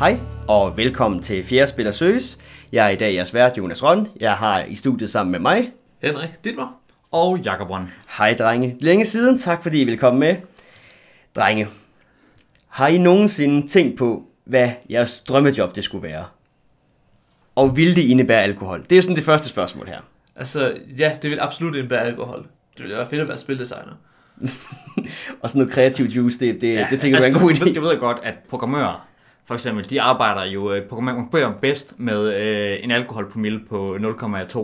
Hej og velkommen til Fjerde Spiller Søges. Jeg er i dag jeres vært, Jonas Røn. Jeg har i studiet sammen med mig. Henrik Dittmer. Og Jakob Røn. Hej drenge. Længe siden, tak fordi I vil komme med. Drenge, har I nogensinde tænkt på, hvad jeres drømmejob det skulle være? Og vil det indebære alkohol? Det er sådan det første spørgsmål her. Altså, ja, det vil absolut indebære alkohol. Det ville være fedt at være spildesigner. Og sådan noget kreativ juice, det, det, ja, det tænker altså, du er en god du, idé. du ved godt, at programmører, for eksempel, de arbejder jo øh, programmerer bedst med øh, en alkoholpromille på 0,2.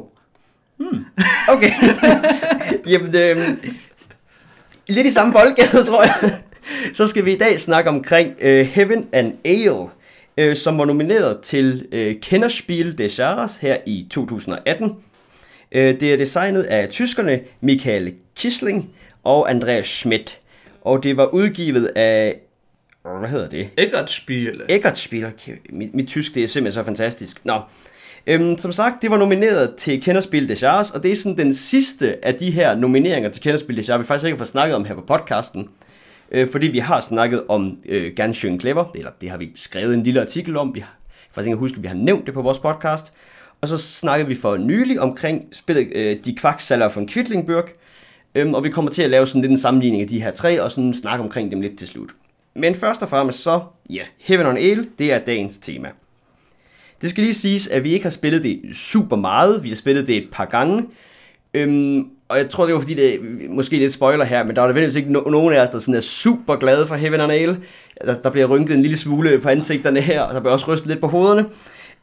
Okay. Jamen, øh, lidt i samme boldgade, tror jeg. Så skal vi i dag snakke omkring øh, Heaven and Ale, øh, som var nomineret til øh, Kennerspiel des Jahres her i 2018. Øh, det er designet af tyskerne Michael Kisling og Andreas Schmidt. Og det var udgivet af... Hvad hedder det? Eggert Spiel. Eggert spiller. Mit, mit tysk, det er simpelthen så fantastisk. Nå. Øhm, som sagt, det var nomineret til Kenderspil des Jahres, og det er sådan den sidste af de her nomineringer til Kenderspil des Jahres, vi faktisk ikke fået snakket om her på podcasten. Øh, fordi vi har snakket om øh, Ganz schön clever, eller det har vi skrevet en lille artikel om, vi har faktisk ikke huske, at vi har nævnt det på vores podcast. Og så snakkede vi for nylig omkring spillet øh, De Quacksalver von Quedlinburg, øhm, og vi kommer til at lave sådan lidt en sammenligning af de her tre, og sådan snakke omkring dem lidt til slut. Men først og fremmest så, ja, Heaven on Ale, det er dagens tema. Det skal lige siges, at vi ikke har spillet det super meget. Vi har spillet det et par gange. Øhm, og jeg tror, det var fordi, det er måske lidt spoiler her, men der er nødvendigvis ikke no- nogen af os, der sådan er super glade for Heaven on Ale. Der, der bliver rynket en lille smule på ansigterne her, og der bliver også rystet lidt på hovederne.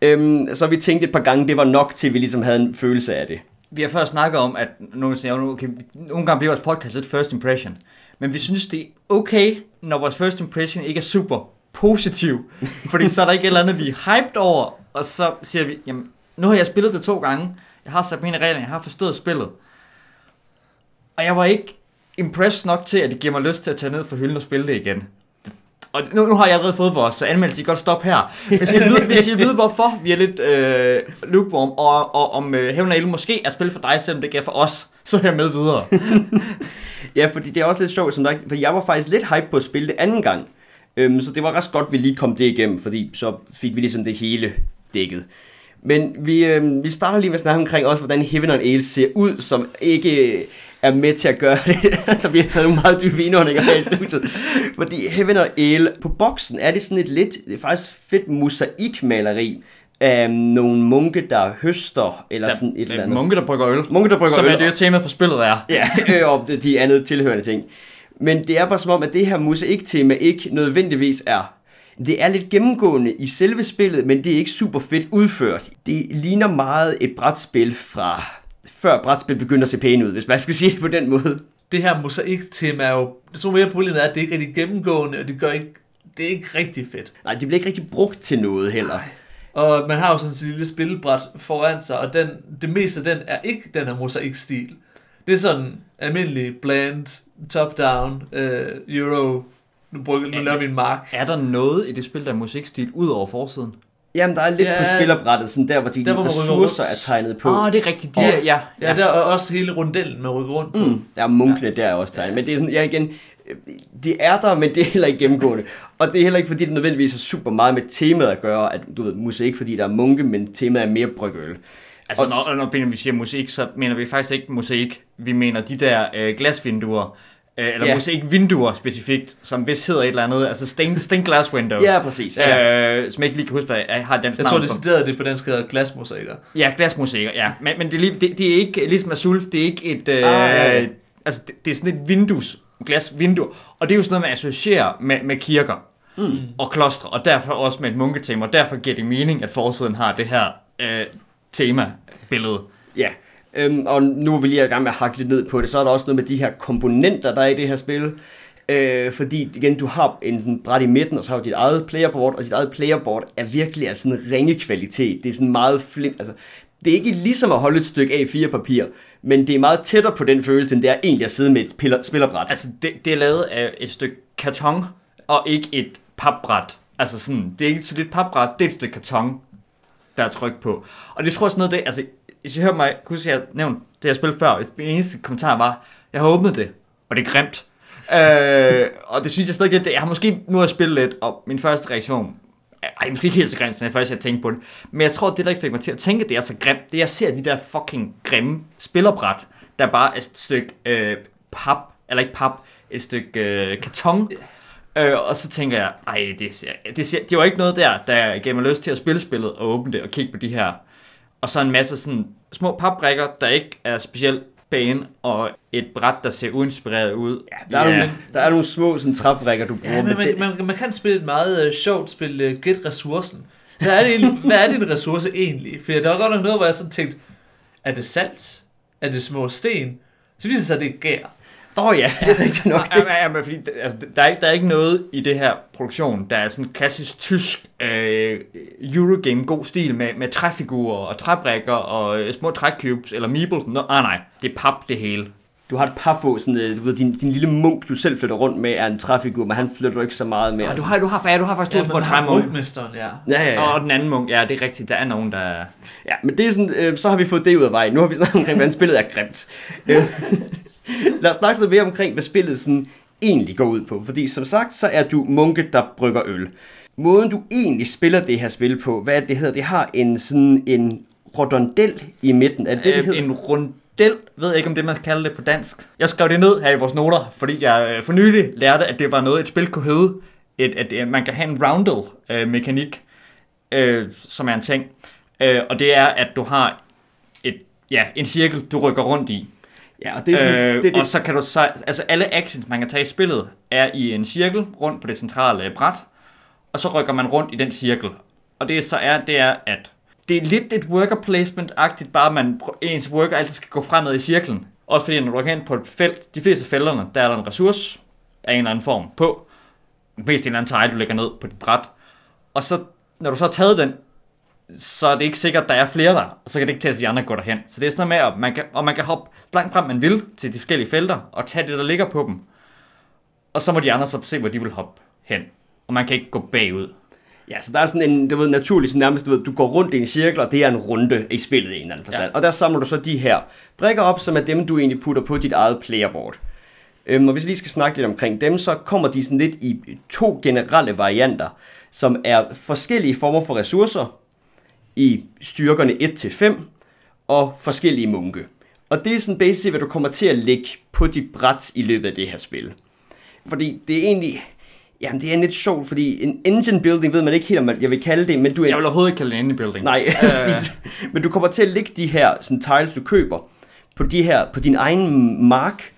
Øhm, så vi tænkte et par gange, det var nok til, at vi ligesom havde en følelse af det. Vi har før snakket om, at nogle, siger, okay, nogle gange bliver vores podcast lidt first impression. Men vi synes, det er okay, når vores first impression ikke er super positiv. fordi så er der ikke et eller andet, vi er hyped over. Og så siger vi, jamen, nu har jeg spillet det to gange. Jeg har sat mine regler, jeg har forstået spillet. Og jeg var ikke impressed nok til, at det giver mig lyst til at tage ned for hylden og spille det igen. Og nu, nu har jeg allerede fået vores anmeldelse, I kan godt stoppe her. Hvis I ved, hvis I ved hvorfor vi er lidt øh, lukewarm, og, og om øh, Heaven El måske er spil for dig, selvom det ikke er for os, så er jeg med videre. Ja, fordi det er også lidt sjovt, som der, for jeg var faktisk lidt hype på at spille det anden gang. Øhm, så det var ret godt, at vi lige kom det igennem, fordi så fik vi ligesom det hele dækket. Men vi, øhm, vi starter lige med at snakke omkring også, hvordan Heaven on Ale ser ud, som ikke øh, er med til at gøre det. der bliver taget nogle meget dybe indåndinger her i studiet. Fordi Heaven on Ale, på boksen er det sådan et lidt, det er faktisk fedt mosaikmaleri af nogle munke, der høster, eller Der, sådan et eller er andet. munke, der brygger øl. Munke, der brygger som øl. er det, temaet for spillet er. Ja, øh, og de- de andet tilhørende ting. Men det er bare som om, at det her mosaik-tema ikke nødvendigvis er... Det er lidt gennemgående i selve spillet, men det er ikke super fedt udført. Det ligner meget et brætspil fra før brætspil begynder at se pæne ud, hvis man skal sige det på den måde. Det her mosaik-tema er jo... Jeg tror mere problemet er, at det ikke er rigtig gennemgående, og det gør ikke... Det er ikke rigtig fedt. Nej, det bliver ikke rigtig brugt til noget heller. Og man har jo sådan et lille spillebræt foran sig, og den, det meste af den er ikke den her mosaik-stil. Det er sådan almindelig bland, top-down, øh, euro... Nu, bruger, nu laver vi en mark. Er der noget i det spil, der er musikstil, ud over forsiden? Jamen, der er lidt Ja. på spillerbrættet, sådan der, hvor de Der, hvor ressourcer er tegnet på. Åh, oh, det er rigtigt. De Og- er, ja, Ja, der er også hele rundellen med rykke rundt på. Mm, der er munkene ja. der er også tegnet. Men det er sådan, ja igen, øh, det er der, men det er heller ikke gennemgående. Og det er heller ikke, fordi det nødvendigvis har super meget med temaet at gøre, at du ved, musik, fordi der er munke, men temaet er mere brygøl. Altså, Og- når, når Benjamin, vi siger mosaik, så mener vi faktisk ikke mosaik. Vi mener de der øh, glasvinduer, øh, eller Ja. ja. mosaikvinduer specifikt, som vist hedder et eller andet, altså stained, stained glass window. Ja, præcis. Ja. Øh, som jeg ikke lige kan huske, hvad jeg har dansk Jeg tror, det citerede det på dansk hedder glasmosaikker. Ja, glasmosaikker, ja. Men, men det, er lige, det, det er ikke, ligesom Azul, det er ikke et... Øh, Ah, ja, ja. Altså, det, det er sådan et vindues, glasvindue. Og det er jo sådan noget, man associerer med, med kirker mm. og klostre, og derfor også med et munketema, og derfor giver det mening, at forsiden har det her øh, tema-billede. ja. Øhm, og nu er vi lige i gang med at hakke lidt ned på det, så er der også noget med de her komponenter, der er i det her spil. Øh, fordi igen, du har en sådan bræt i midten, og så har du dit eget playerboard, og dit eget playerboard er virkelig af sådan ringe kvalitet. Det er sådan meget flim, altså det er ikke ligesom at holde et stykke A4-papir, men det er meget tættere på den følelse, end det er egentlig at sidde med et spiller, spillerbræt. Altså, det, det er lavet af et stykke karton, og ikke et papbræt. Altså sådan, det er ikke et solidt papbræt, det er et stykke karton, der er tryk på. Og det tror jeg sådan noget, det, altså, hvis I hører mig, husk jeg nævnte det jeg spillede før, min eneste kommentar var, jeg har åbnet det, og det er grimt. øh, og det synes jeg stadig lidt, jeg har måske nu at spille lidt, og min første reaktion, ej, måske ikke helt så grimt, som jeg først jeg tænkte på det. Men jeg tror, det der ikke fik mig til at tænke, det er så grimt, det er, jeg ser de der fucking grimme spillerbræt, der bare er et stykke øh, pap, eller ikke pap, et stykke øh, karton. Øh, og så tænker jeg, ej, det, ser, det, ser, det var ikke noget der, der gav mig lyst til at spille spillet og åbne det og kigge på de her. Og så en masse sådan små papbrikker, der ikke er specielt pæne, og et bræt, der ser uinspireret ud. Der er, nogle, der er nogle små sådan, træbrikker, du bruger. Ja, men men man, man, man kan spille et meget uh, sjovt spil, uh, Gæt Ressourcen. Hvad er, det egentlig, hvad er din ressource egentlig? For der var godt nok noget, hvor jeg sådan tænkte, er det salt? Er det små sten? Så viser det sig, at det er gær. Åh oh, ja, det er rigtigt nok. Ja, ja, ja, men fordi, altså, der, er ikke, der er ikke noget i det her produktion, der er sådan klassisk tysk øh, Eurogame god stil med, med træfigurer og træbrikker og øh, små træcubes eller meeples. Nå, ah, nej, det er pap det hele. Du har et par få, sådan, øh, du ved, din, din lille munk, du selv flytter rundt med, er en træfigur, men han flytter ikke så meget med. Og du har, du har, ja, du har faktisk to Ja, har træmunk. ja. Ja, ja, ja. Og den anden munk, ja, det er rigtigt, der er nogen, der... ja men det er sådan, øh, så har vi fået det ud af vejen. Nu har vi snakket omkring, hvordan spillet er grimt. Øh, Lad os snakke lidt mere omkring, hvad spillet sådan egentlig går ud på. Fordi som sagt, så er du munke, der brygger øl. Måden du egentlig spiller det her spil på, hvad er det, det hedder? Det har en sådan en rotondel i midten. Er det det, det Øh, hedder? en rundel, ved jeg ikke om det man skal kalde det på dansk. Jeg skrev det ned her i vores noter, fordi jeg øh, for nylig lærte, at det var noget, et spil kunne hedde. Et, at øh, man kan have en roundel-mekanik, øh, som er en ting. Øh, og det er, at du har et, ja, en cirkel, du rykker rundt i. Ja, og det er sådan, øh, det, er Og det, så kan du så, altså alle actions, man kan tage i spillet, er i en cirkel rundt på det centrale bræt, og så rykker man rundt i den cirkel. Og det så er, det er, at det er lidt et worker placement-agtigt, bare man, ens worker altid skal gå fremad i cirklen. Også fordi, når du rykker hen på et felt, de fleste felterne, der er der en ressource af en eller anden form på. Mest en eller anden tile, du lægger ned på dit bræt. Og så, når du så har taget den, så er det ikke sikkert, at der er flere der, og så kan det ikke at de andre går derhen. Så det er sådan noget med, at man kan, og man kan hoppe så langt frem, man vil, til de forskellige felter, og tage det, der ligger på dem. Og så må de andre så se, hvor de vil hoppe hen. Og man kan ikke gå bagud. ja, så der er sådan en, du ved, naturligt, sådan nærmest, du ved, du går rundt i en cirkel, og det er en runde i spillet i en eller anden forstand. Ja. Og der samler du så de her brikker op, som er dem, du egentlig putter på dit eget playerboard. Øhm, og hvis vi lige skal snakke lidt omkring dem, så kommer de sådan lidt i to generelle varianter, som er forskellige former for ressourcer i styrkerne 1-5 og forskellige munke. Og det er sådan basic, hvad du kommer til at lægge på dit bræt i løbet af det her spil. Fordi det er egentlig, jamen det er lidt sjovt, fordi en engine building ved man ikke helt, om jeg vil kalde det, men du er... Jeg vil overhovedet ikke kalde det en indie building. Nej, Øh. Men du kommer til at lægge de her sådan, tiles, du køber, på, de her, på din egen mark,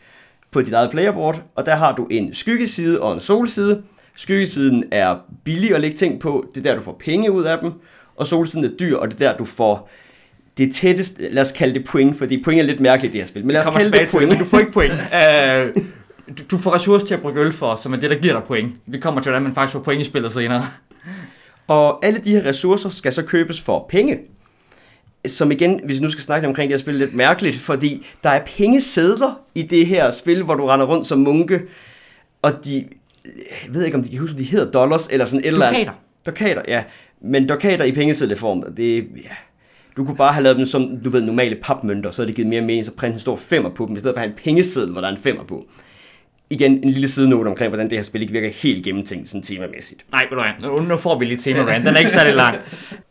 på dit eget playerboard, og der har du en skyggeside og en solside. Skyggesiden er billig at lægge ting på, det er der, du får penge ud af dem, og solsiden er dyr, og det er der, du får det tætteste, lad os kalde det point, fordi point er lidt mærkeligt i det her spil, men lad os kalde det til point. men du får ikke point. uh, du, du får ressourcer til at bruge øl for, som er det, der giver dig point. Vi kommer til, hvordan man faktisk får point i spillet senere. Og alle de her ressourcer skal så købes for penge. Som igen, hvis vi nu skal snakke omkring det her spil, lidt mærkeligt, fordi der er pengesedler i det her spil, hvor du render rundt som munke, og de, jeg ved ikke om de kan huske, de hedder dollars, eller sådan et eller andet. Dukater. Dukater, ja. Men dukater i pengesedleform, det, ja. Du kunne bare have lavet dem som, du ved, normale papmønter, så havde det givet mere mening, så printe en stor femmer på dem, i stedet for at have en pengeseddel, hvor der er en femmer på. Igen, en lille sidenote omkring, hvordan det her spil ikke virker helt gennemtænkt, sådan temamæssigt. Nej, ved du hvad, nu, får vi lige tema rant. Den er ikke særlig lang.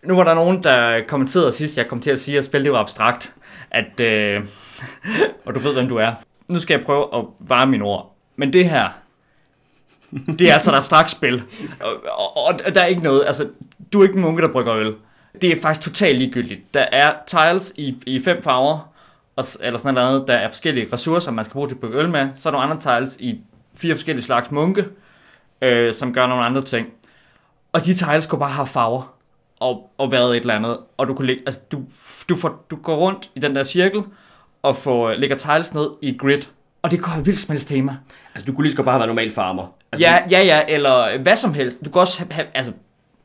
Nu var der nogen, der kommenterede sidst, jeg kom til at sige, at spillet var abstrakt. At, øh, og du ved, hvem du er. Nu skal jeg prøve at vare mine ord. Men det her, det er altså et abstrakt spil. Og, og, og, der er ikke noget, altså, du er ikke en munke, der brygger øl. Det er faktisk totalt ligegyldigt. Der er tiles i, i fem farver, og, eller sådan noget andet. Der er forskellige ressourcer, man skal bruge til at brygge øl med. Så er der nogle andre tiles i fire forskellige slags munke, øh, som gør nogle andre ting. Og de tiles kunne bare have farver og, og været et eller andet. Og du, kunne lægge, altså, du, du, får, du går rundt i den der cirkel og får, lægger tiles ned i et grid. Og det går have vildt som helst tema. Altså, du kunne lige så godt bare have været normal farmer. Altså, Ja, ja, ja, eller hvad som helst. Du kan også have, have altså,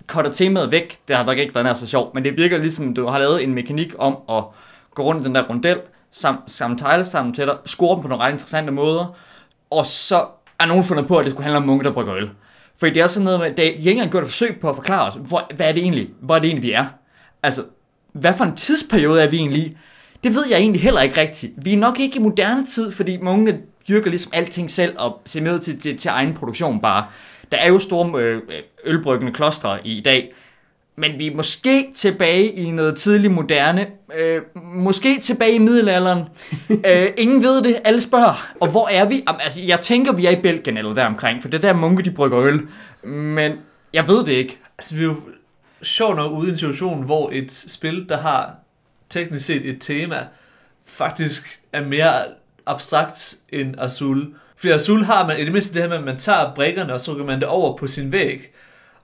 cutter temaet væk. Det har nok ikke været nær så sjovt, men det virker ligesom, du har lavet en mekanik om at gå rundt i den der rundel, sam, samle tiles sammen til dig, score dem på nogle ret interessante måder, og så er nogen fundet på, at det skulle handle om munke, der brygger øl. Fordi det er sådan noget med, de ikke engang gjort et forsøg på at forklare os, hvor, hvad er det egentlig, hvor er det egentlig, vi er. Altså, hvad for en tidsperiode er vi egentlig i? Det ved jeg egentlig heller ikke rigtigt. Vi er nok ikke i moderne tid, fordi munkene dyrker ligesom alting selv og ser med til, til, til egen produktion bare. Der er jo store øh, ølbryggende klostre i, i dag, men vi er måske tilbage i noget tidlig moderne. Øh, måske tilbage i middelalderen. øh, ingen ved det, alle spørger. Og hvor er vi? Jamen, altså, jeg tænker, vi er i Belgien eller deromkring, for det er der munke, de brygger øl. Men jeg ved det ikke. Altså, vi er jo sjovt nok ude i en situation, hvor et spil, der har teknisk set et tema, faktisk er mere abstrakt end Azul. For Azul har man i det mindste det her med, at man tager brikkerne, og så rykker man det over på sin væg.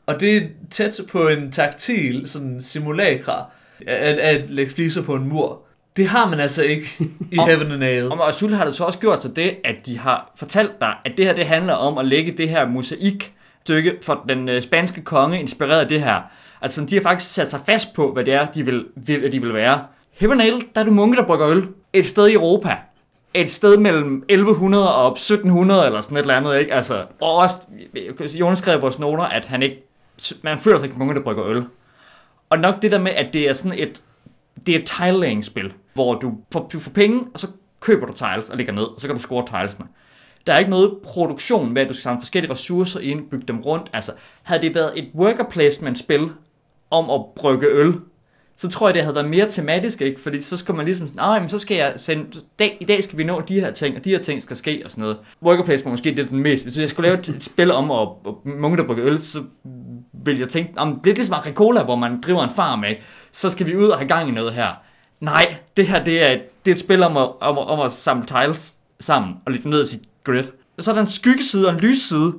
Og det er tæt på en taktil sådan simulakra at, at lægge fliser på en mur. Det har man altså ikke i Og- Heaven and Ale. Og Azul har det så også gjort så det, at de har fortalt dig, at det her det handler om at lægge det her mosaik stykke for den øh, spanske konge, inspireret af det her. Altså, de har faktisk sat sig fast på, hvad det er, de vil, vil, de vil være. Heaven Ale, der er du munke, der brygger øl. Et sted i Europa. Et sted mellem 1100 og 1700 eller sådan et eller andet, ikke? Altså, og også, Jonas skrev i vores noter, at han ikke, man føler sig ikke mange, der brygger øl. Og nok det der med, at det er sådan et, det er et tile-laying-spil, hvor du får, du får penge, og så køber du tiles og lægger ned, og så kan du score tilesene. Der er ikke noget produktion med, at du skal samle forskellige ressourcer ind, bygge dem rundt. Altså, havde det været et worker placement-spil om at brygge øl, så tror jeg, det havde været mere tematisk, ikke? Fordi så skal man ligesom sådan, nej, men så skal jeg sende, dag, i dag skal vi nå de her ting, og de her ting skal ske, og sådan noget. Workplace var måske det er den mest. Hvis jeg skulle lave et, et spil om at, at munke, der brygge øl, så ville jeg tænke, om det er ligesom Agricola, hvor man driver en farm ikke? så skal vi ud og have gang i noget her. Nej, det her det er, et, det er et spil om at, om, om at samle tiles sammen og lidt ned i sit grid. Så er der en skyggeside og en lysside.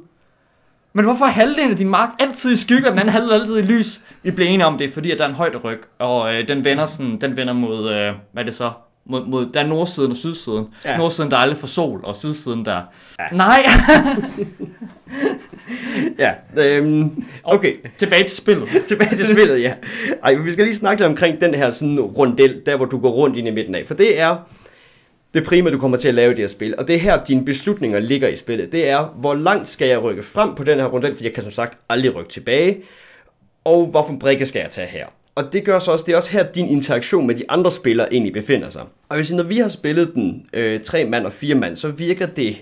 Men hvorfor er halvdelen af din mark altid i skygge, og den anden halvdel altid i lys? Vi blev enige om det, fordi at der er en højderyg, og øh, den vender sådan, den vender mod, øh, hvad er det så? Mod, mod, der er nordsiden og sydsiden. Ja. Nordsiden, der aldrig får sol, og sydsiden, der... Ja. Nej, Ja, øhm, okay. tilbage til spillet. Tilbage til spillet, ja. Ej, vi skal lige snakke lidt omkring den her sådan rundel, der hvor du går rundt ind i midten af. For det er det primære, du kommer til at lave i det her spil. Og det er her, dine beslutninger ligger i spillet. Det er, hvor langt skal jeg rykke frem på den her rundel, for jeg kan som sagt aldrig rykke tilbage. Og hvorfor brikke skal jeg tage her. Og det gør så også, det er også her, din interaktion med de andre spillere egentlig befinder sig. Og hvis når vi har spillet den øh, tre mand og fire mand, så virker det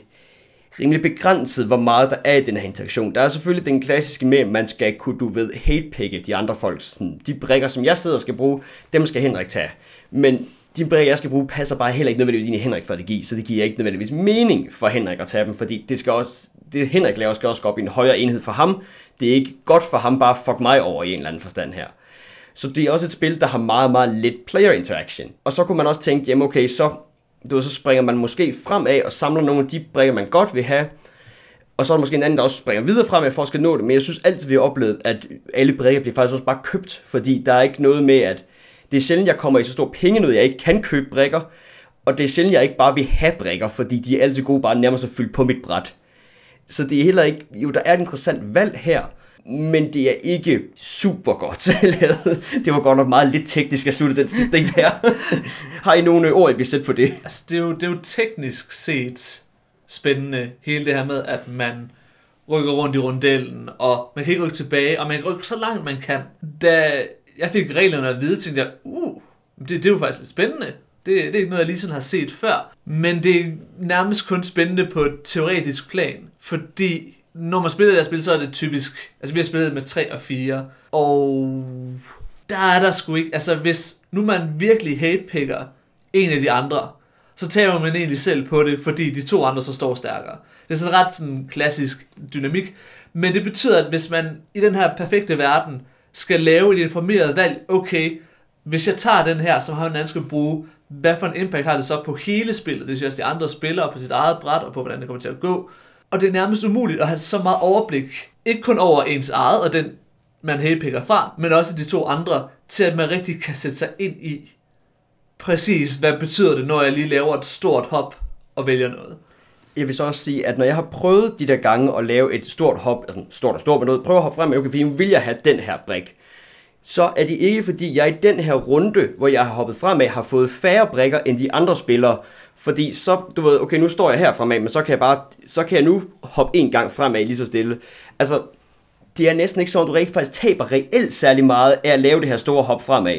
rimelig begrænset, hvor meget der er i den her interaktion. Der er selvfølgelig den klassiske med, at man skal kunne, du ved, hate de andre folk. Sådan, de brikker, som jeg sidder og skal bruge, dem skal Henrik tage. Men de brikker, jeg skal bruge, passer bare heller ikke nødvendigvis ind i Henriks strategi, så det giver ikke nødvendigvis mening for Henrik at tage dem, fordi det skal også, det Henrik laver skal også gå op i en højere enhed for ham. Det er ikke godt for ham bare fuck mig over i en eller anden forstand her. Så det er også et spil, der har meget, meget lidt player interaction. Og så kunne man også tænke, jamen okay, så, du ved, så springer man måske fremad og samler nogle af de brikker, man godt vil have. Og så er der måske en anden, der også springer videre frem, for at skal nå det. Men jeg synes altid, vi har oplevet, at alle brikker bliver faktisk også bare købt. Fordi der er ikke noget med, at det er sjældent, jeg kommer i så stor penge jeg ikke kan købe brikker. Og det er sjældent, jeg ikke bare vil have brikker, fordi de er altid gode bare nærmest at fylde på mit bræt. Så det er heller ikke, jo der er et interessant valg her, men det er ikke super godt lavet. Det var godt nok meget lidt teknisk at slutte den sætning der. Har I nogle ord, I vil sætte på det? Altså, det er, jo, det er jo teknisk set spændende, hele det her med, at man rykker rundt i rundellen, og man kan ikke rykke tilbage, og man kan rykke så langt man kan. Da jeg fik reglerne at vide, tænkte jeg, uh, det, det er jo faktisk lidt spændende. Det, det er ikke noget, jeg lige sådan har set før. Men det er nærmest kun spændende på et teoretisk plan, fordi når man spiller det her spil, så er det typisk, altså vi har spillet med 3 og 4, og der er der sgu ikke, altså hvis nu man virkelig hatepicker en af de andre, så tager man egentlig selv på det, fordi de to andre så står stærkere. Det er sådan ret sådan klassisk dynamik, men det betyder, at hvis man i den her perfekte verden skal lave et informeret valg, okay, hvis jeg tager den her, som har en anden skal bruge, hvad for en impact har det så på hele spillet, det vil sige de andre spillere, på sit eget bræt, og på hvordan det kommer til at gå. Og det er nærmest umuligt at have så meget overblik, ikke kun over ens eget, og den man hatepicker fra, men også de to andre, til at man rigtig kan sætte sig ind i, præcis hvad betyder det, når jeg lige laver et stort hop og vælger noget. Jeg vil så også sige, at når jeg har prøvet de der gange at lave et stort hop, altså stort og stort med noget, prøver at hoppe frem, okay, fordi nu vil jeg have den her brik, så er det ikke fordi, jeg i den her runde, hvor jeg har hoppet fremad, har fået færre brikker end de andre spillere. Fordi så, du ved, okay, nu står jeg her fremad, men så kan jeg bare, så kan jeg nu hoppe en gang fremad lige så stille. Altså, det er næsten ikke sådan, at du rigtig faktisk taber reelt særlig meget af at lave det her store hop fremad.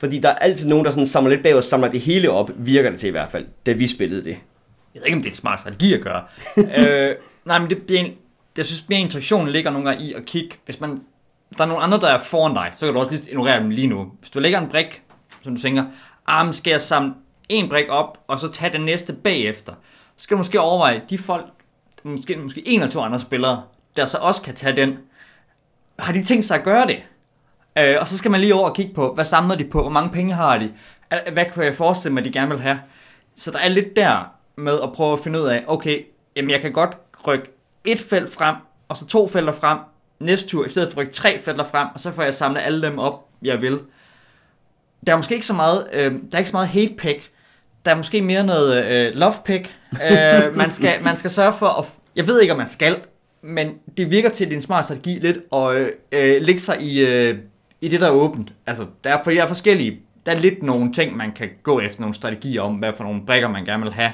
Fordi der er altid nogen, der sådan samler lidt bag og samler det hele op, virker det til i hvert fald, da vi spillede det. Jeg ved ikke, om det er en smart strategi at gøre. øh, nej, men det bliver en, jeg synes mere interaktionen ligger nogle gange i at kigge, hvis man der er nogle andre, der er foran dig, så kan du også lige ignorere dem lige nu. Hvis du lægger en brik, som du tænker, ah, skal jeg samle en brik op, og så tage den næste bagefter, så skal du måske overveje, de folk, måske, måske en eller to andre spillere, der så også kan tage den, har de tænkt sig at gøre det? Øh, og så skal man lige over og kigge på, hvad samler de på, hvor mange penge har de, hvad kan jeg forestille mig, de gerne vil have. Så der er lidt der med at prøve at finde ud af, okay, jamen jeg kan godt rykke et felt frem, og så to felter frem, næste tur, i stedet for at rykke tre felter frem, og så får jeg samlet alle dem op, jeg vil. Der er måske ikke så meget, øh, der er ikke så meget hate pick, der er måske mere noget øh, love pick. Øh, man, skal, man skal sørge for at, jeg ved ikke om man skal, men det virker til din smart strategi lidt at øh, øh, lægge sig i, øh, i det, der er åbent. Altså, der er, for der er forskellige, der er lidt nogle ting, man kan gå efter, nogle strategier om, hvad for nogle brikker man gerne vil have.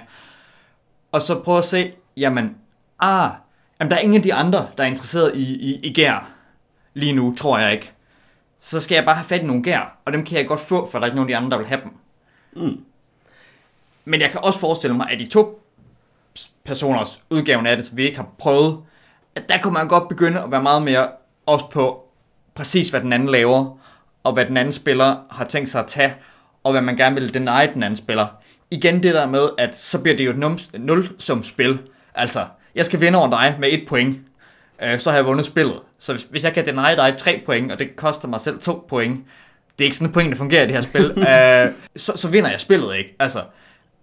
Og så prøve at se, jamen, ah, jamen der er ingen af de andre, der er interesseret i, i, i gær lige nu, tror jeg ikke. Så skal jeg bare have fat i nogle gær, og dem kan jeg godt få, for der er ikke nogen af de andre, der vil have dem. Mm. Men jeg kan også forestille mig, at de to personers udgaven af det, som vi ikke har prøvet, at der kunne man godt begynde at være meget mere også på præcis, hvad den anden laver, og hvad den anden spiller har tænkt sig at tage, og hvad man gerne vil deny den anden spiller. Igen det der med, at så bliver det jo et num- nul-sum spil. Altså, jeg skal vinde over dig med et point, øh, så har jeg vundet spillet. Så hvis, hvis jeg kan deny dig tre point, og det koster mig selv to point, det er ikke sådan et point, der fungerer i det her spil, øh, så, så vinder jeg spillet ikke. Altså,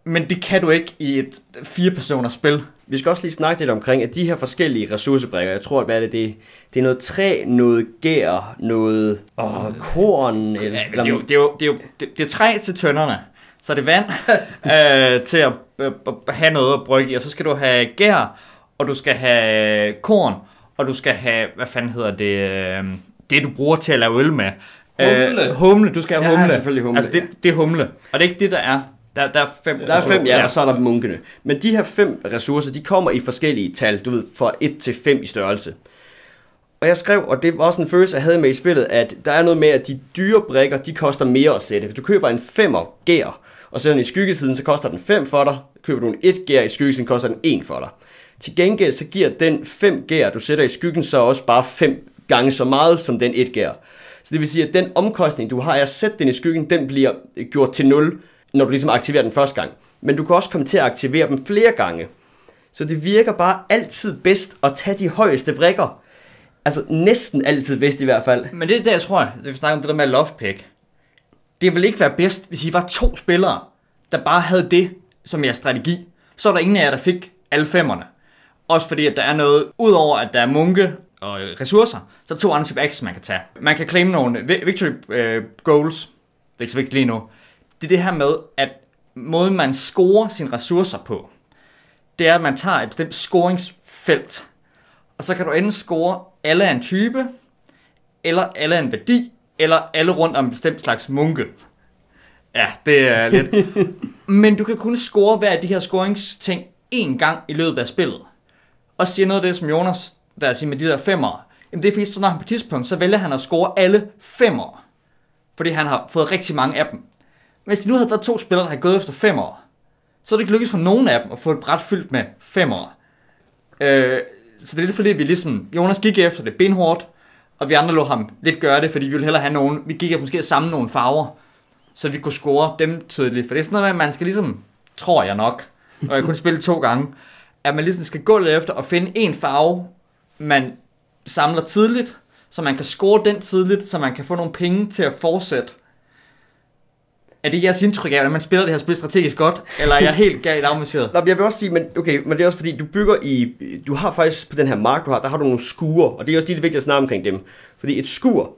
men det kan du ikke i et fire personers spil. Vi skal også lige snakke lidt omkring, at de her forskellige ressourcebrikker, jeg tror, at hvad er det, det, det er noget træ, noget gær, noget åh, korn, eller, Ja, det, er jo, det, er jo, det, er jo, det, det er træ til tønderne, så det er vand øh, til at øh, øh, have noget at brygge i, og så skal du have gær, og du skal have korn, og du skal have, hvad fanden hedder det, øh, det du bruger til at lave øl med. Humle. Øh, humle, du skal have Ja, humle. selvfølgelig humle, Altså det, det er humle, og det er ikke det, der er. Der, der er fem. Der er fem, ja, og så er der munkene. Men de her fem ressourcer, de kommer i forskellige tal, du ved, fra 1 til 5 i størrelse. Og jeg skrev, og det var også en følelse, jeg havde med i spillet, at der er noget med, at de dyre brikker, de koster mere at sætte. Hvis du køber en 5'er gær, og sætter den i skyggesiden, så koster den 5 for dig. Køber du en 1 gear i skyggesiden, koster den 1 for dig. Til gengæld, så giver den 5 gear, du sætter i skyggen, så også bare 5 gange så meget som den 1 gear. Så det vil sige, at den omkostning, du har af at sætte den i skyggen, den bliver gjort til 0, når du ligesom aktiverer den første gang. Men du kan også komme til at aktivere dem flere gange. Så det virker bare altid bedst at tage de højeste brækker. Altså næsten altid bedst i hvert fald. Men det er det, jeg tror, Det vi snakker om det der med love pick. Det vil ikke være bedst, hvis I var to spillere, der bare havde det som jeres strategi. Så er der ingen af jer, der fik alle femmerne. Også fordi, at der er noget, udover at der er munke og ressourcer, så er der to andre typer actions, man kan tage. Man kan claim nogle victory øh, goals. Det er ikke så vigtigt lige nu. Det er det her med, at måden man scorer sine ressourcer på, det er, at man tager et bestemt scoringsfelt, og så kan du enten score alle af en type, eller alle af en værdi, eller alle rundt om en bestemt slags munke. Ja, det er lidt. Men du kan kun score hver af de her scoringsting én gang i løbet af spillet. Og siger noget af det, som Jonas, der siger med de der femmer. Jamen det er fordi, så når han på et tidspunkt, så vælger han at score alle femmer. Fordi han har fået rigtig mange af dem. Men hvis de nu havde været to spillere, der havde gået efter femmer, så er det ikke lykkedes for nogen af dem at få et bræt fyldt med femmer. Øh, så det er lidt fordi, vi ligesom, Jonas gik efter det benhårdt, og vi andre lå ham lidt gøre det, fordi vi ville hellere have nogen, vi gik måske sammen samle nogle farver, så vi kunne score dem tidligt. For det er sådan noget med, at man skal ligesom, tror jeg nok, og jeg kun spille to gange, at man ligesom skal gå lidt efter og finde en farve, man samler tidligt, så man kan score den tidligt, så man kan få nogle penge til at fortsætte. Er det jeres indtryk af, at man spiller det her spil strategisk godt, eller er jeg helt galt afmarseret? Nå, jeg vil også sige, men okay, men det er også fordi, du bygger i, du har faktisk på den her mark, du har, der har du nogle skure, og det er også lige vigtigt at snakke omkring dem. Fordi et skur,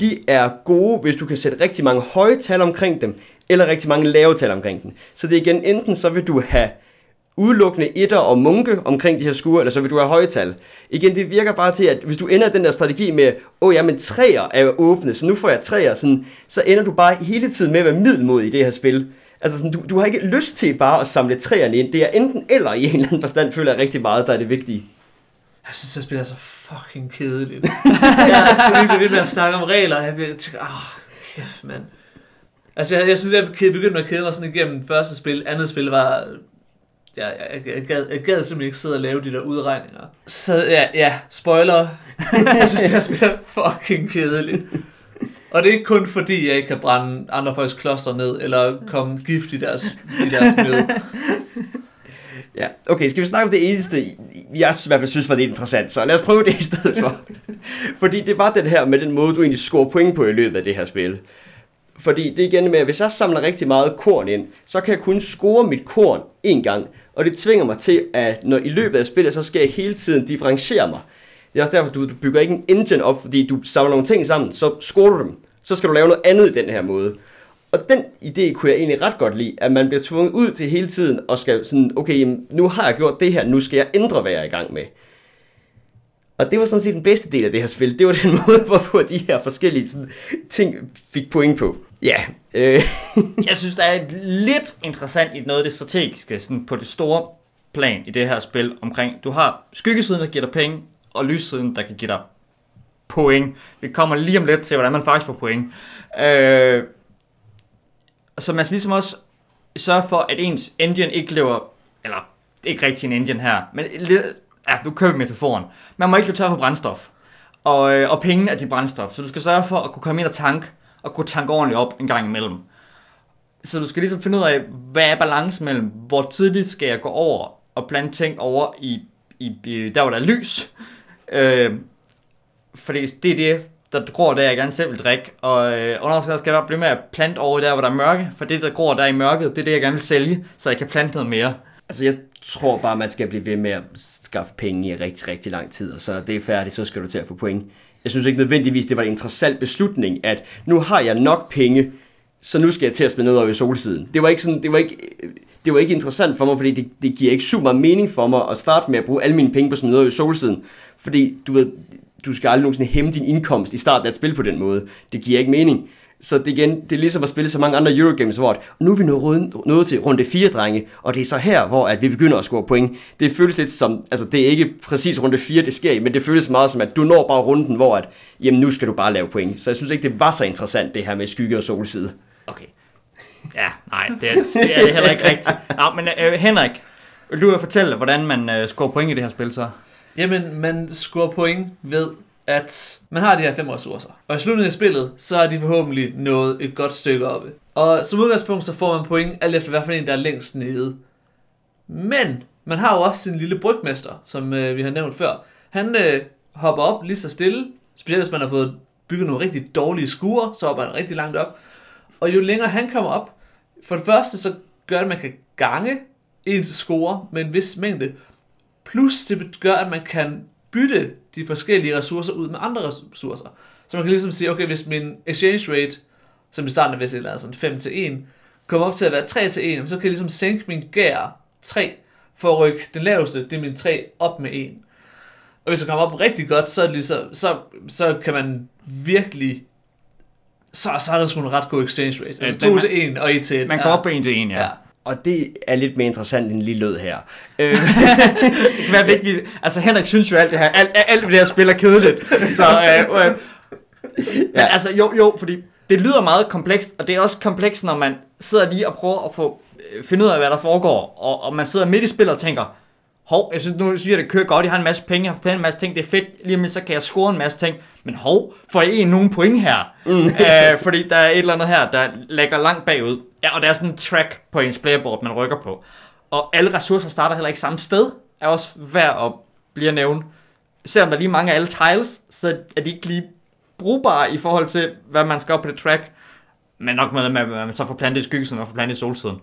de er gode, hvis du kan sætte rigtig mange høje tal omkring dem, eller rigtig mange lave tal omkring dem. Så det er igen, enten så vil du have udelukkende etter og munke omkring de her skure, eller så vil du have højtal. Igen, det virker bare til, at hvis du ender den der strategi med, åh oh, ja, men træer er jo åbne, så nu får jeg træer, sådan, så ender du bare hele tiden med at være middelmodig i det her spil. Altså sådan, du, du har ikke lyst til bare at samle træerne ind. Det er enten eller i en eller anden forstand, føler jeg rigtig meget, der er det vigtige. Jeg synes, det spiller så fucking kedeligt. jeg er virkelig ved med at snakke om regler, og jeg bliver tænker, ah, kæft, mand. Altså, jeg, jeg synes, jeg begyndte at kede mig sådan igennem første spil. Andet spil var jeg, jeg, jeg, gad, jeg gad simpelthen ikke sidde og lave de der udregninger. Så ja, ja spoiler. jeg synes, det her spil er fucking kedeligt. Og det er ikke kun fordi, jeg ikke kan brænde andre folks kloster ned, eller komme gift i deres, i deres møde. Ja, okay, skal vi snakke om det eneste, jeg i hvert fald synes var det interessant, så lad os prøve det i stedet for. Fordi det var den her med den måde, du egentlig scorer point på i løbet af det her spil. Fordi det er igen med, at hvis jeg samler rigtig meget korn ind, så kan jeg kun score mit korn en gang. Og det tvinger mig til, at når i løbet af spillet, så skal jeg hele tiden differentiere mig. Det er også derfor, du, du bygger ikke en engine op, fordi du samler nogle ting sammen, så scorer du dem. Så skal du lave noget andet i den her måde. Og den idé kunne jeg egentlig ret godt lide, at man bliver tvunget ud til hele tiden og skal sådan, okay, jamen, nu har jeg gjort det her, nu skal jeg ændre, hvad jeg er i gang med. Og det var sådan set den bedste del af det her spil. Det var den måde, hvorpå de her forskellige sådan, ting fik point på. Ja. Øh. jeg synes, der er lidt interessant i noget af det strategiske, sådan på det store plan i det her spil omkring, du har skyggesiden, der giver dig penge, og lyssiden, der kan give dig point. Vi kommer lige om lidt til, hvordan man faktisk får point. Øh, så man skal ligesom også sørge for, at ens engine ikke lever, eller ikke rigtig en engine her, men lidt, ja, du køber metaforen. Man må ikke løbe tør for brændstof, og, øh, og pengene er dit brændstof. Så du skal sørge for at kunne komme ind og tank, og kunne tanke ordentligt op en gang imellem. Så du skal ligesom finde ud af, hvad er balancen mellem, hvor tidligt skal jeg gå over og plante ting over i, i, i der, hvor der er lys. Øh, fordi det er det, der gror der, jeg gerne selv vil drikke. Og, øh, og skal jeg bare blive med at plante over der, hvor der er mørke. For det, der gror der i mørket, det er det, jeg gerne vil sælge, så jeg kan plante noget mere. Altså, jeg tror bare, man skal blive ved med at skaffe penge i rigtig, rigtig lang tid, og så det er færdigt, så skal du til at få point. Jeg synes ikke nødvendigvis, det var en interessant beslutning, at nu har jeg nok penge, så nu skal jeg til at spille noget over i solsiden. Det var ikke sådan, det var ikke, øh, det var ikke interessant for mig, fordi det, det giver ikke super mening for mig at starte med at bruge alle mine penge på sådan noget i solsiden. Fordi du ved, du skal aldrig nogensinde hæmme din indkomst i starten af et spil på den måde. Det giver ikke mening. Så det, igen, det er ligesom at spille så mange andre Eurogames, hvor nu er vi nået, nået til runde 4, drenge, og det er så her, hvor at vi begynder at score point. Det føles lidt som, altså det er ikke præcis runde 4, det sker i, men det føles meget som, at du når bare runden, hvor at, jamen nu skal du bare lave point. Så jeg synes ikke, det var så interessant, det her med skygge og solside. Okay. Ja, nej, det er, det er heller ikke rigtigt. Nå, men uh, Henrik, vil du fortælle, hvordan man uh, scorer point i det her spil så? Jamen, man scorer point ved, at man har de her fem ressourcer. Og i slutningen af spillet, så er de forhåbentlig nået et godt stykke oppe. Og som udgangspunkt, så får man point alt efter hvad for en, der er længst nede. Men man har jo også sin lille brygmester, som øh, vi har nævnt før. Han øh, hopper op lige så stille, specielt hvis man har fået bygget nogle rigtig dårlige skure, så hopper han rigtig langt op. Og jo længere han kommer op, for det første så gør det, at man kan gange ens score med en vis mængde, Plus det gør, at man kan bytte de forskellige ressourcer ud med andre ressourcer. Så man kan ligesom sige, okay, hvis min exchange rate, som i starten er vist eller sådan 5 til 1, kommer op til at være 3 til 1, så kan jeg ligesom sænke min gær 3, for at rykke den laveste, det er min 3, op med 1. Og hvis jeg kommer op rigtig godt, så, ligesom, så, så kan man virkelig så, så er der sgu en ret god exchange rate. Altså 2 til 1 og 1 til 1. Man ja. op på 1 til 1, ja. ja. Og det er lidt mere interessant end lige lød her. Øh. det kan være vigtigt. Altså Henrik synes jo alt det her, alt, alt det her spiller kedeligt. Så, øh, øh. Men ja. altså jo, jo, fordi det lyder meget komplekst, og det er også komplekst, når man sidder lige og prøver at få øh, finde ud af, hvad der foregår, og, og man sidder midt i spillet og tænker, hov, jeg synes nu synes jeg, det kører godt, jeg har en masse penge, jeg har en masse ting, det er fedt, lige om så kan jeg score en masse ting, men hov, får jeg en nogen point her? Mm. Æh, fordi der er et eller andet her, der lægger langt bagud. Ja, og der er sådan en track på ens playerboard, man rykker på. Og alle ressourcer starter heller ikke samme sted, er også værd at blive nævnt. Selvom der er lige mange af alle tiles, så er de ikke lige brugbare i forhold til, hvad man skal op på det track. Men nok med, at man så får plantet i skyggesiden og får plantet i solsiden.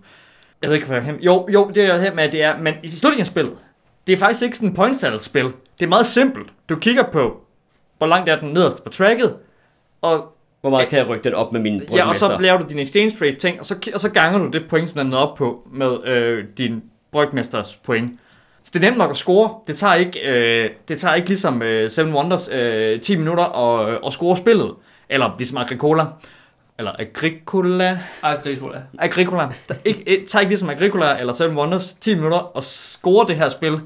Jeg ved ikke, hvad jeg Jo, jo, det er jeg med, det er, men i slutningen af spillet, det er faktisk ikke sådan en point spil. Det er meget simpelt. Du kigger på, hvor langt er den nederste på tracket, og hvor meget kan jeg rykke den op med min Ja, og så laver du din exchange rate ting, og så, og så ganger du det point, som den er op på med øh, din brygmesters point. Så det er nemt nok at score. Det tager ikke, øh, det tager ikke ligesom øh, Seven Wonders øh, 10 minutter at, øh, at score spillet. Eller ligesom Agricola. Eller Agricola. Agricola. Agricola. Det ikke, tager ikke ligesom Agricola eller Seven Wonders 10 minutter at score det her spil.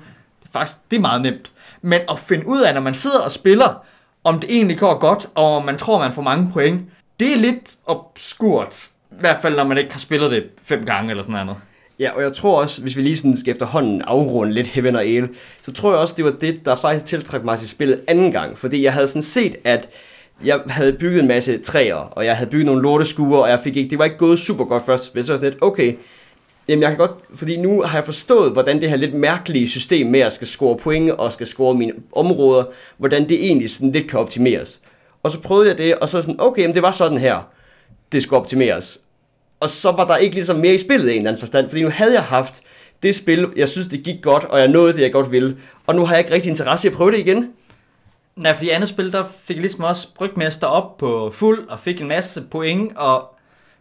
Faktisk det er meget nemt. Men at finde ud af, når man sidder og spiller, om det egentlig går godt, og om man tror, man får mange point, det er lidt obskurt. I hvert fald, når man ikke har spillet det fem gange eller sådan noget. Ja, og jeg tror også, hvis vi lige sådan skal efterhånden afrunde lidt Heaven og Ale, så tror jeg også, det var det, der faktisk tiltræk mig til spillet anden gang. Fordi jeg havde sådan set, at jeg havde bygget en masse træer, og jeg havde bygget nogle lorteskuer, og jeg fik ikke, det var ikke gået super godt først spil, så var jeg sådan lidt, okay, jamen jeg kan godt, fordi nu har jeg forstået, hvordan det her lidt mærkelige system med at skal score point og skal score mine områder, hvordan det egentlig sådan lidt kan optimeres. Og så prøvede jeg det, og så sådan, okay, men det var sådan her, det skulle optimeres. Og så var der ikke ligesom mere i spillet i en eller anden forstand, fordi nu havde jeg haft det spil, jeg synes det gik godt, og jeg nåede det, jeg godt ville. Og nu har jeg ikke rigtig interesse i at prøve det igen. Nej, fordi andet spil, der fik jeg ligesom også brygmester op på fuld, og fik en masse point, og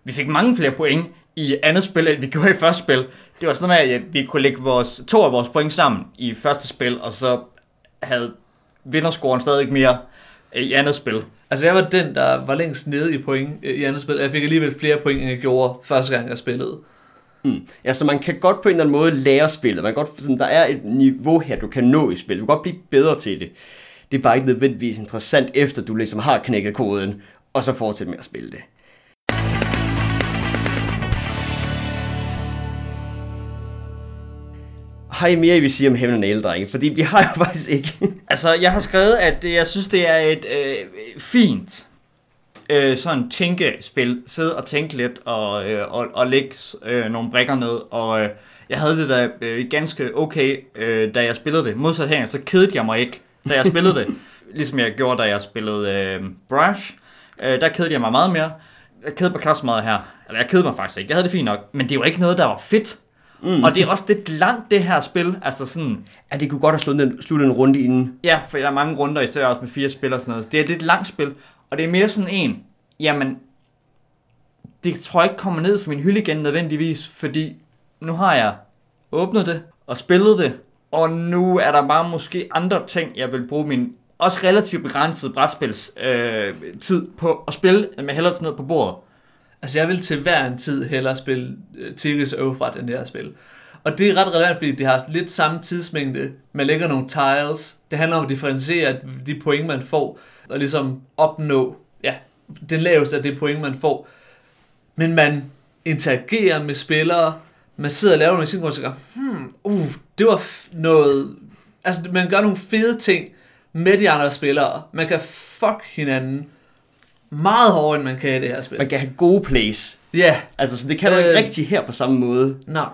vi fik mange flere point i andet spil, end vi gjorde i første spil. Det var sådan noget med, at vi kunne lægge vores, to af vores point sammen i første spil, og så havde vinderscoren stadig mere i andet spil. Altså jeg var den, der var længst nede i point øh, i andet spil. Jeg fik alligevel flere point, end jeg gjorde første gang, jeg spillede. Mm. Ja, så man kan godt på en eller anden måde lære spillet. Man kan godt, sådan, der er et niveau her, du kan nå i spillet. Du kan godt blive bedre til det. Det er bare ikke nødvendigvis interessant, efter du ligesom har knækket koden, og så fortsætte med at spille det. Har I mere, I vil sige om Heaven and Ale, drenge? Fordi vi har jo faktisk ikke. Altså, jeg har skrevet, at jeg synes, det er et øh, fint øh, sådan tænkespil. Sidde og tænke lidt og, øh, og, og lægge øh, nogle brækker ned. Og øh, jeg havde det da øh, ganske okay, øh, da jeg spillede det. Modsat her, så kedede jeg mig ikke, da jeg spillede det. Ligesom jeg gjorde, da jeg spillede øh, Brush. Øh, der kedede jeg mig meget mere. Jeg kedede mig knap så meget her. Eller jeg kedede mig faktisk ikke. Jeg havde det fint nok. Men det var ikke noget, der var fedt. Mm. Og det er også lidt langt, det her spil. Altså sådan... Ja, det kunne godt have sluttet en, sluttet en runde inden. Ja, for der er mange runder, især også med fire spil og sådan noget. Det er et lidt langt spil. Og det er mere sådan en... Jamen... Det tror jeg ikke kommer ned fra min hylde igen nødvendigvis, fordi nu har jeg åbnet det og spillet det, og nu er der bare måske andre ting, jeg vil bruge min også relativt begrænsede brætspils øh, tid på at spille, med hellere sådan noget på bordet. Altså jeg vil til hver en tid hellere spille øh, uh, Tigris Ofrat, end det her spil. Og det er ret relevant, fordi det har lidt samme tidsmængde. Man lægger nogle tiles. Det handler om at differentiere de point, man får, og ligesom opnå ja, den laveste af det point, man får. Men man interagerer med spillere, man sidder og laver nogle ting, hvor man tænker, hmm, uh, det var noget... Altså, man gør nogle fede ting med de andre spillere. Man kan fuck hinanden meget hårdere, end man kan i det her spil. Man kan have gode plays. Ja. Yeah. Altså, så det kan du Øh. ikke rigtig her på samme måde. Nej.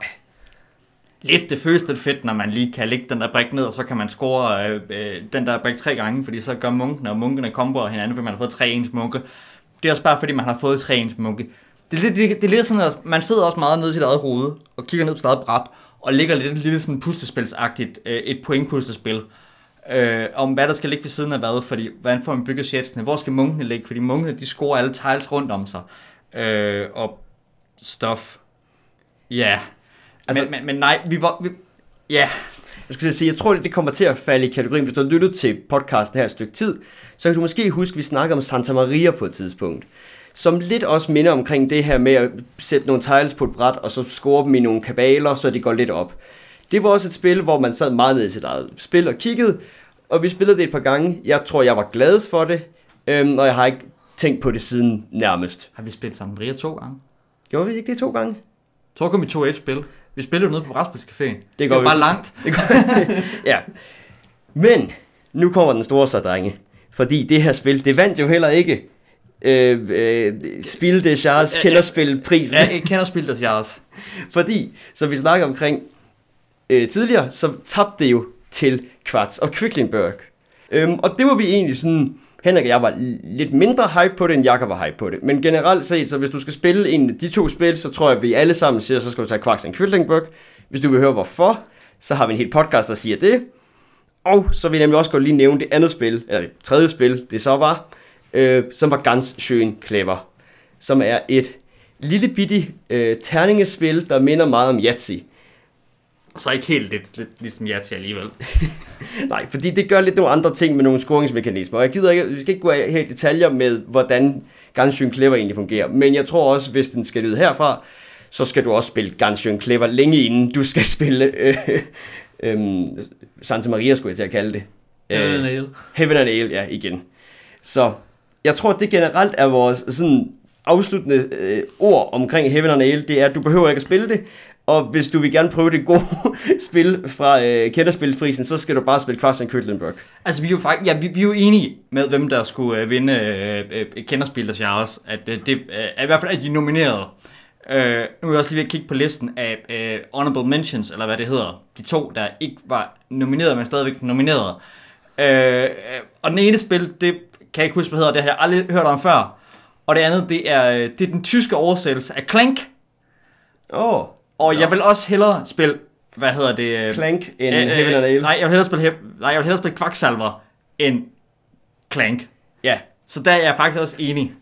Lidt det føles lidt fedt, når man lige kan lægge den der brik ned, og så kan man score øh, øh, den der brik tre gange, fordi så gør munkene, og munkene komboer hinanden, fordi man har fået tre ens munke. Det er også bare fordi, man har fået tre ens munke. Det er lidt, det, det er lidt sådan, at man sidder også meget nede i sit eget hoved, og kigger ned på sit eget bræt, og ligger lidt lille sådan puslespilsagtigt, øh, et point puslespil. Øh, om hvad der skal ligge ved siden af hvad, fordi hvordan får man bygget shitsene, hvor skal munkene ligge, fordi munkene de scorer alle tiles rundt om sig, øh, og stuff. Ja, yeah. Altså- men, men, men nej, vi var, vi, ja, Jeg skulle sige, jeg tror, det kommer til at falde i kategorien. Hvis du har lyttet til podcasten her et stykke tid, så kan du måske huske, at vi snakkede om Santa Maria på et tidspunkt. Som lidt også minder omkring det her med at sætte nogle tiles på et bræt, og så score dem i nogle kabaler, så de går lidt op. Det var også et spil, hvor man sad meget ned i sit eget spil og kiggede, og vi spillede det et par gange. Jeg tror, jeg var gladest for det, øhm, og jeg har ikke tænkt på det siden nærmest. har vi spillet Santa Maria to gange? Gjorde vi ikke det to gange? Så kom vi to et spil. Vi spillede jo nede på Brætspilscaféen. Det, det gør var bare langt. ja. Men, nu kommer den store så, drenge. Fordi det her spil, det vandt jo heller ikke øh, øh, Spil de Charles Ja, ja. kenderspilprisen. Ja, jeg kender spil deres jeres. Fordi, som vi snakker omkring øh, tidligere, så tabte det jo til Quartz og Quicklingberg. Øhm, og det var vi egentlig sådan, Henrik og jeg var lidt mindre hype på det, end Jakob var hype på det. Men generelt set, så hvis du skal spille en af de to spil, så tror jeg, at vi alle sammen siger, så skal du tage Kvarts og Quicklingberg. Hvis du vil høre hvorfor, så har vi en hel podcast, der siger det. Og så vil jeg nemlig også godt lige nævne det andet spil, eller det tredje spil, det så var, øh, som var ganz schön clever. Som er et lille bitte øh, terningespil, der minder meget om Yahtzee. Så ikke helt lidt, lidt ligesom jeg til alligevel. Nej, fordi det gør lidt nogle andre ting med nogle scoringsmekanismer. Og jeg gider ikke, vi skal ikke gå her i detaljer med, hvordan ganz schön clever egentlig fungerer. Men jeg tror også, hvis den skal lyde herfra, så skal du også spille ganz schön clever længe inden du skal spille øh, øh, Santa Maria, skulle jeg til at kalde det. Heaven and Øh, Ale. Heaven and Ale, ja, igen. Så jeg tror, det generelt er vores sådan afsluttende øh, ord omkring Heaven and Ale, det er, at du behøver ikke at spille det, Og hvis du vil gerne prøve det gode spil fra øh, Kenderspilsprisen, så skal du bare spille and Quedlinburg. Altså, vi er jo, faktisk, ja, vi, vi er jo enige med, hvem der skulle øh, vinde øh, øh, kenderspil der også, at øh, det øh, er i hvert fald, at de er nomineret. Øh, nu er jeg også lige ved at kigge på listen af øh, honorable mentions, eller hvad det hedder. De to, der ikke var nomineret, men stadigvæk nomineret. Øh, øh, og den ene spil, det kan jeg ikke huske, hvad hedder, det har jeg aldrig hørt om før. Og det andet, det er, øh, det er den tyske oversættelse af Clank. Åh, oh, Og Nå. jeg vil også hellere spille, hvad hedder det? øh, Clank end øh, øh, Heaven and Ale. Nej, jeg vil hellere spille, nej, jeg vil hellere spille Quacksalver end Clank. Ja, Så der er jeg faktisk også enig.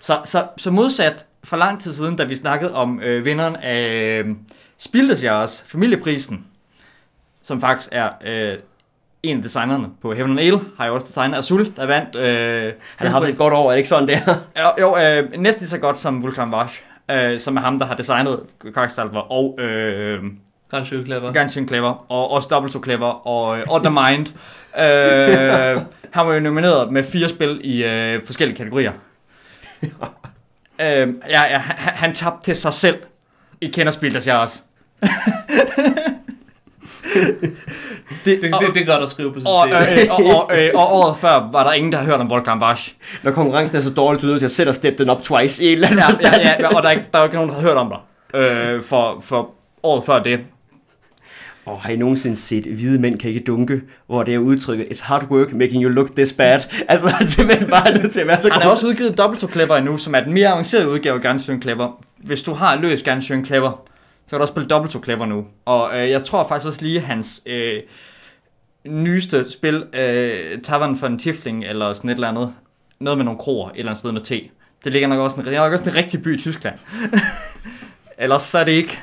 Så, så, så modsat for lang tid siden, da vi snakkede om øh, vinderen af øh, Spildesjæres familieprisen, som faktisk er øh, en af designerne på Heaven and Ale, har jo også designet Azul, der vandt... Øh, han har haft et godt år, er det ikke sådan der? jo, jo øh, næsten så godt som Vulcan Vash, øh, som er ham, der har designet Quacksalver og øh, Ganske clever. Ganske Clever, og også Double So Clever, og, øh, og The Mind. øh, han var jo nomineret med fire spil i øh, forskellige kategorier. øh, ja, ja, han, han tabte til sig selv i kenderspil, der siger også. Det, det, det, det er godt at skrive på sit Og, CV. øh, og, og, øh, og året før var der ingen, der har hørt om Volkan Vash. Når konkurrencen er så dårlig, du er nødt til at sætte og steppe den op twice i en eller anden Ja, forstand. ja, ja, og der er, ikke, der er ikke nogen, der har hørt om dig. Øh, for, for året før det. Og har I nogensinde set Hvide Mænd kan ikke dunke, hvor det er udtrykket, it's hard work making you look this bad. Altså, han er simpelthen bare nødt til at være så Han har også udgivet Double So Clever endnu, som er den mere avancerede udgave af Ganske Clever. Hvis du har løst Ganske Clever, så kan du også spille Double So Clever nu. Og øh, jeg tror faktisk også lige hans øh, nyeste spil, øh, Tavern for en Tifling, eller sådan et eller andet, noget med nogle kroer, et eller andet sted med te. Det ligger nok også, en, nok også en rigtig by i Tyskland. Ellers så er det ikke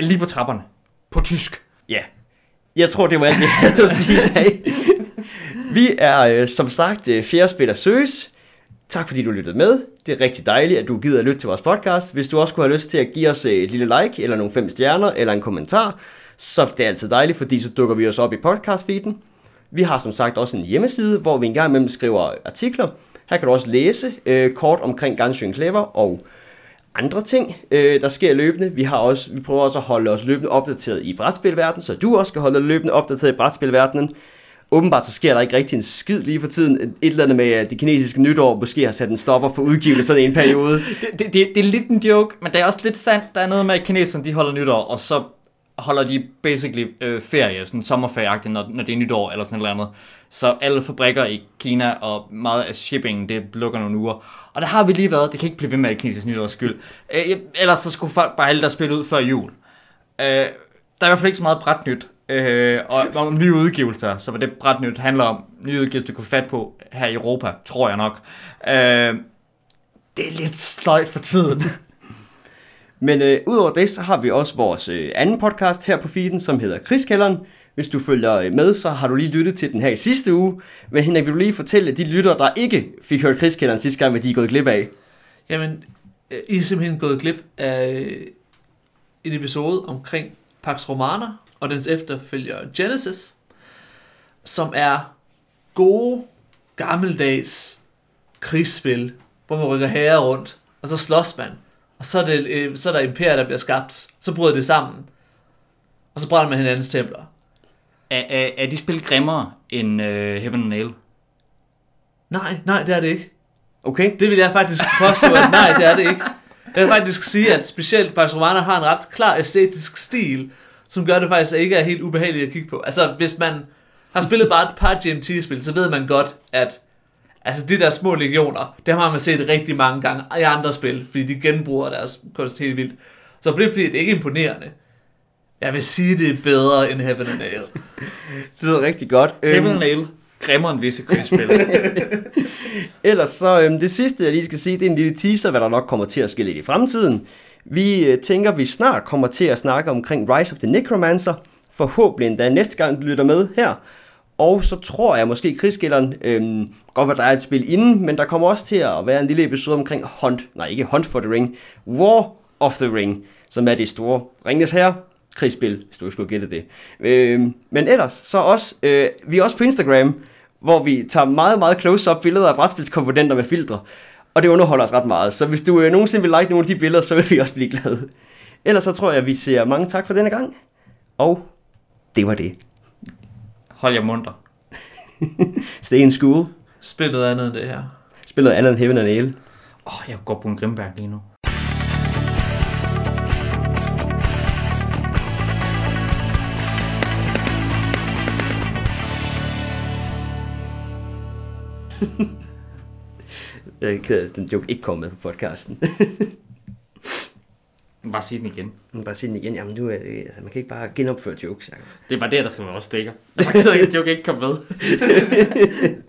lige på trapperne. På tysk. Ja. Jeg tror, det var alt, jeg havde at sige i dag. Vi er øh, som sagt øh, fjerde spiller Søs. Tak fordi du lyttede med. Det er rigtig dejligt, at du gider at lytte til vores podcast. Hvis du også kunne have lyst til at give os et lille like, eller nogle fem stjerner, eller en kommentar, så det er altid dejligt, fordi så dukker vi os op i podcast-feeden. Vi har som sagt også en hjemmeside, hvor vi engang imellem skriver artikler. Her kan du også læse øh, kort omkring Gansjøen Clever og andre ting, øh, der sker løbende. Vi har også, vi prøver også at holde os løbende opdateret i brætspilverdenen, så du også skal holde dig løbende opdateret i brætspilverdenen. Åbenbart så sker der ikke rigtig en skid lige for tiden. Et eller andet med, at det kinesiske nytår måske har sat en stopper for udgivelser i en periode. Det, det, det, det er lidt en joke, men det er også lidt sandt. Der er noget med, at kineserne de holder nytår, og så holder de basically øh, ferie, sådan sommerferie når, når det er nytår eller sådan et eller andet. Så alle fabrikker i Kina og meget af shippingen, det lukker nogle uger. Og der har vi lige været, det kan ikke blive ved med at kinesisk nytårs skyld. Øh, ellers så skulle folk bare alle der spille ud før jul. Øh, der er i hvert fald ikke så meget bræt nyt. Øh, og om nye udgivelser, så hvad det bræt nyt handler om, nye udgivelser, du kan fat på her i Europa, tror jeg nok. Øh, det er lidt sløjt for tiden. Men øh, udover det, så har vi også vores øh, anden podcast her på feeden, som hedder Krigskælderen. Hvis du følger øh, med, så har du lige lyttet til den her i sidste uge. Men Henrik, vil du lige fortælle de lyttere, der ikke fik hørt Krigskælderen sidste gang, hvad de er gået glip af? Jamen, øh, I er simpelthen gået glip af øh, en episode omkring Pax Romana og dens efterfølger Genesis, som er gode, gammeldags krigsspil, hvor man rykker herrer rundt, og så slås man. Og så er, det, øh, så er der imperier, der bliver skabt. Så bryder det sammen. Og så brænder man hinandens templer. Er, er, er de spil grimmere end uh, Heaven and Nail? Nej, nej, det er det ikke. Okay? Det vil jeg faktisk påstå, at nej, det er det ikke. Jeg vil faktisk sige, at specielt Pax Romana har en ret klar æstetisk stil, som gør det faktisk ikke er helt ubehageligt at kigge på. Altså, hvis man har spillet bare et par GMT-spil, så ved man godt, at altså, de der små legioner, det har man set rigtig mange gange i andre spil, fordi de genbruger deres kunst helt vildt. Så det bliver det ikke imponerende. Jeg vil sige, det er bedre end Heaven and Nail. Det lyder rigtig godt. Heaven and Øhm, Nail grimmere end visse krigsspil. ellers så, øhm, det sidste, jeg lige skal sige, det er en lille teaser, hvad der nok kommer til at ske lidt i fremtiden. Vi øh, tænker, vi snart kommer til at snakke omkring Rise of the Necromancer. Forhåbentlig endda næste gang, du lytter med her. Og så tror jeg måske, krigsgælderen, øhm, godt hvad der er et spil inden, men der kommer også til at være en lille episode omkring Hunt, nej ikke Hunt for the Ring, War of the Ring, som er det store Ringens her krigsspil, hvis du ikke skulle gætte det. Øhm, men ellers, så også, øh, vi er også på Instagram, hvor vi tager meget, meget close-up billeder af brætspilskomponenter med filtre, og det underholder os ret meget. Så hvis du øh, nogensinde vil like nogle af de billeder, så vil vi også blive glade. Ellers så tror jeg, at vi siger mange tak for denne gang. Og det var det. Hold jer munter. Stay in school. Spil noget andet end det her. Spil noget andet end Heaven and Ale. Åh, oh, jeg går på en Grimberg lige nu. Jeg er ked af, at den joke ikke kom med på podcasten. Bare sig den igen. Bare sige den igen. Jamen, er det, altså, man kan ikke bare genopføre jokes, Jacob. Det er bare det, der skal være også stikker. Jeg er at joke ikke kom med.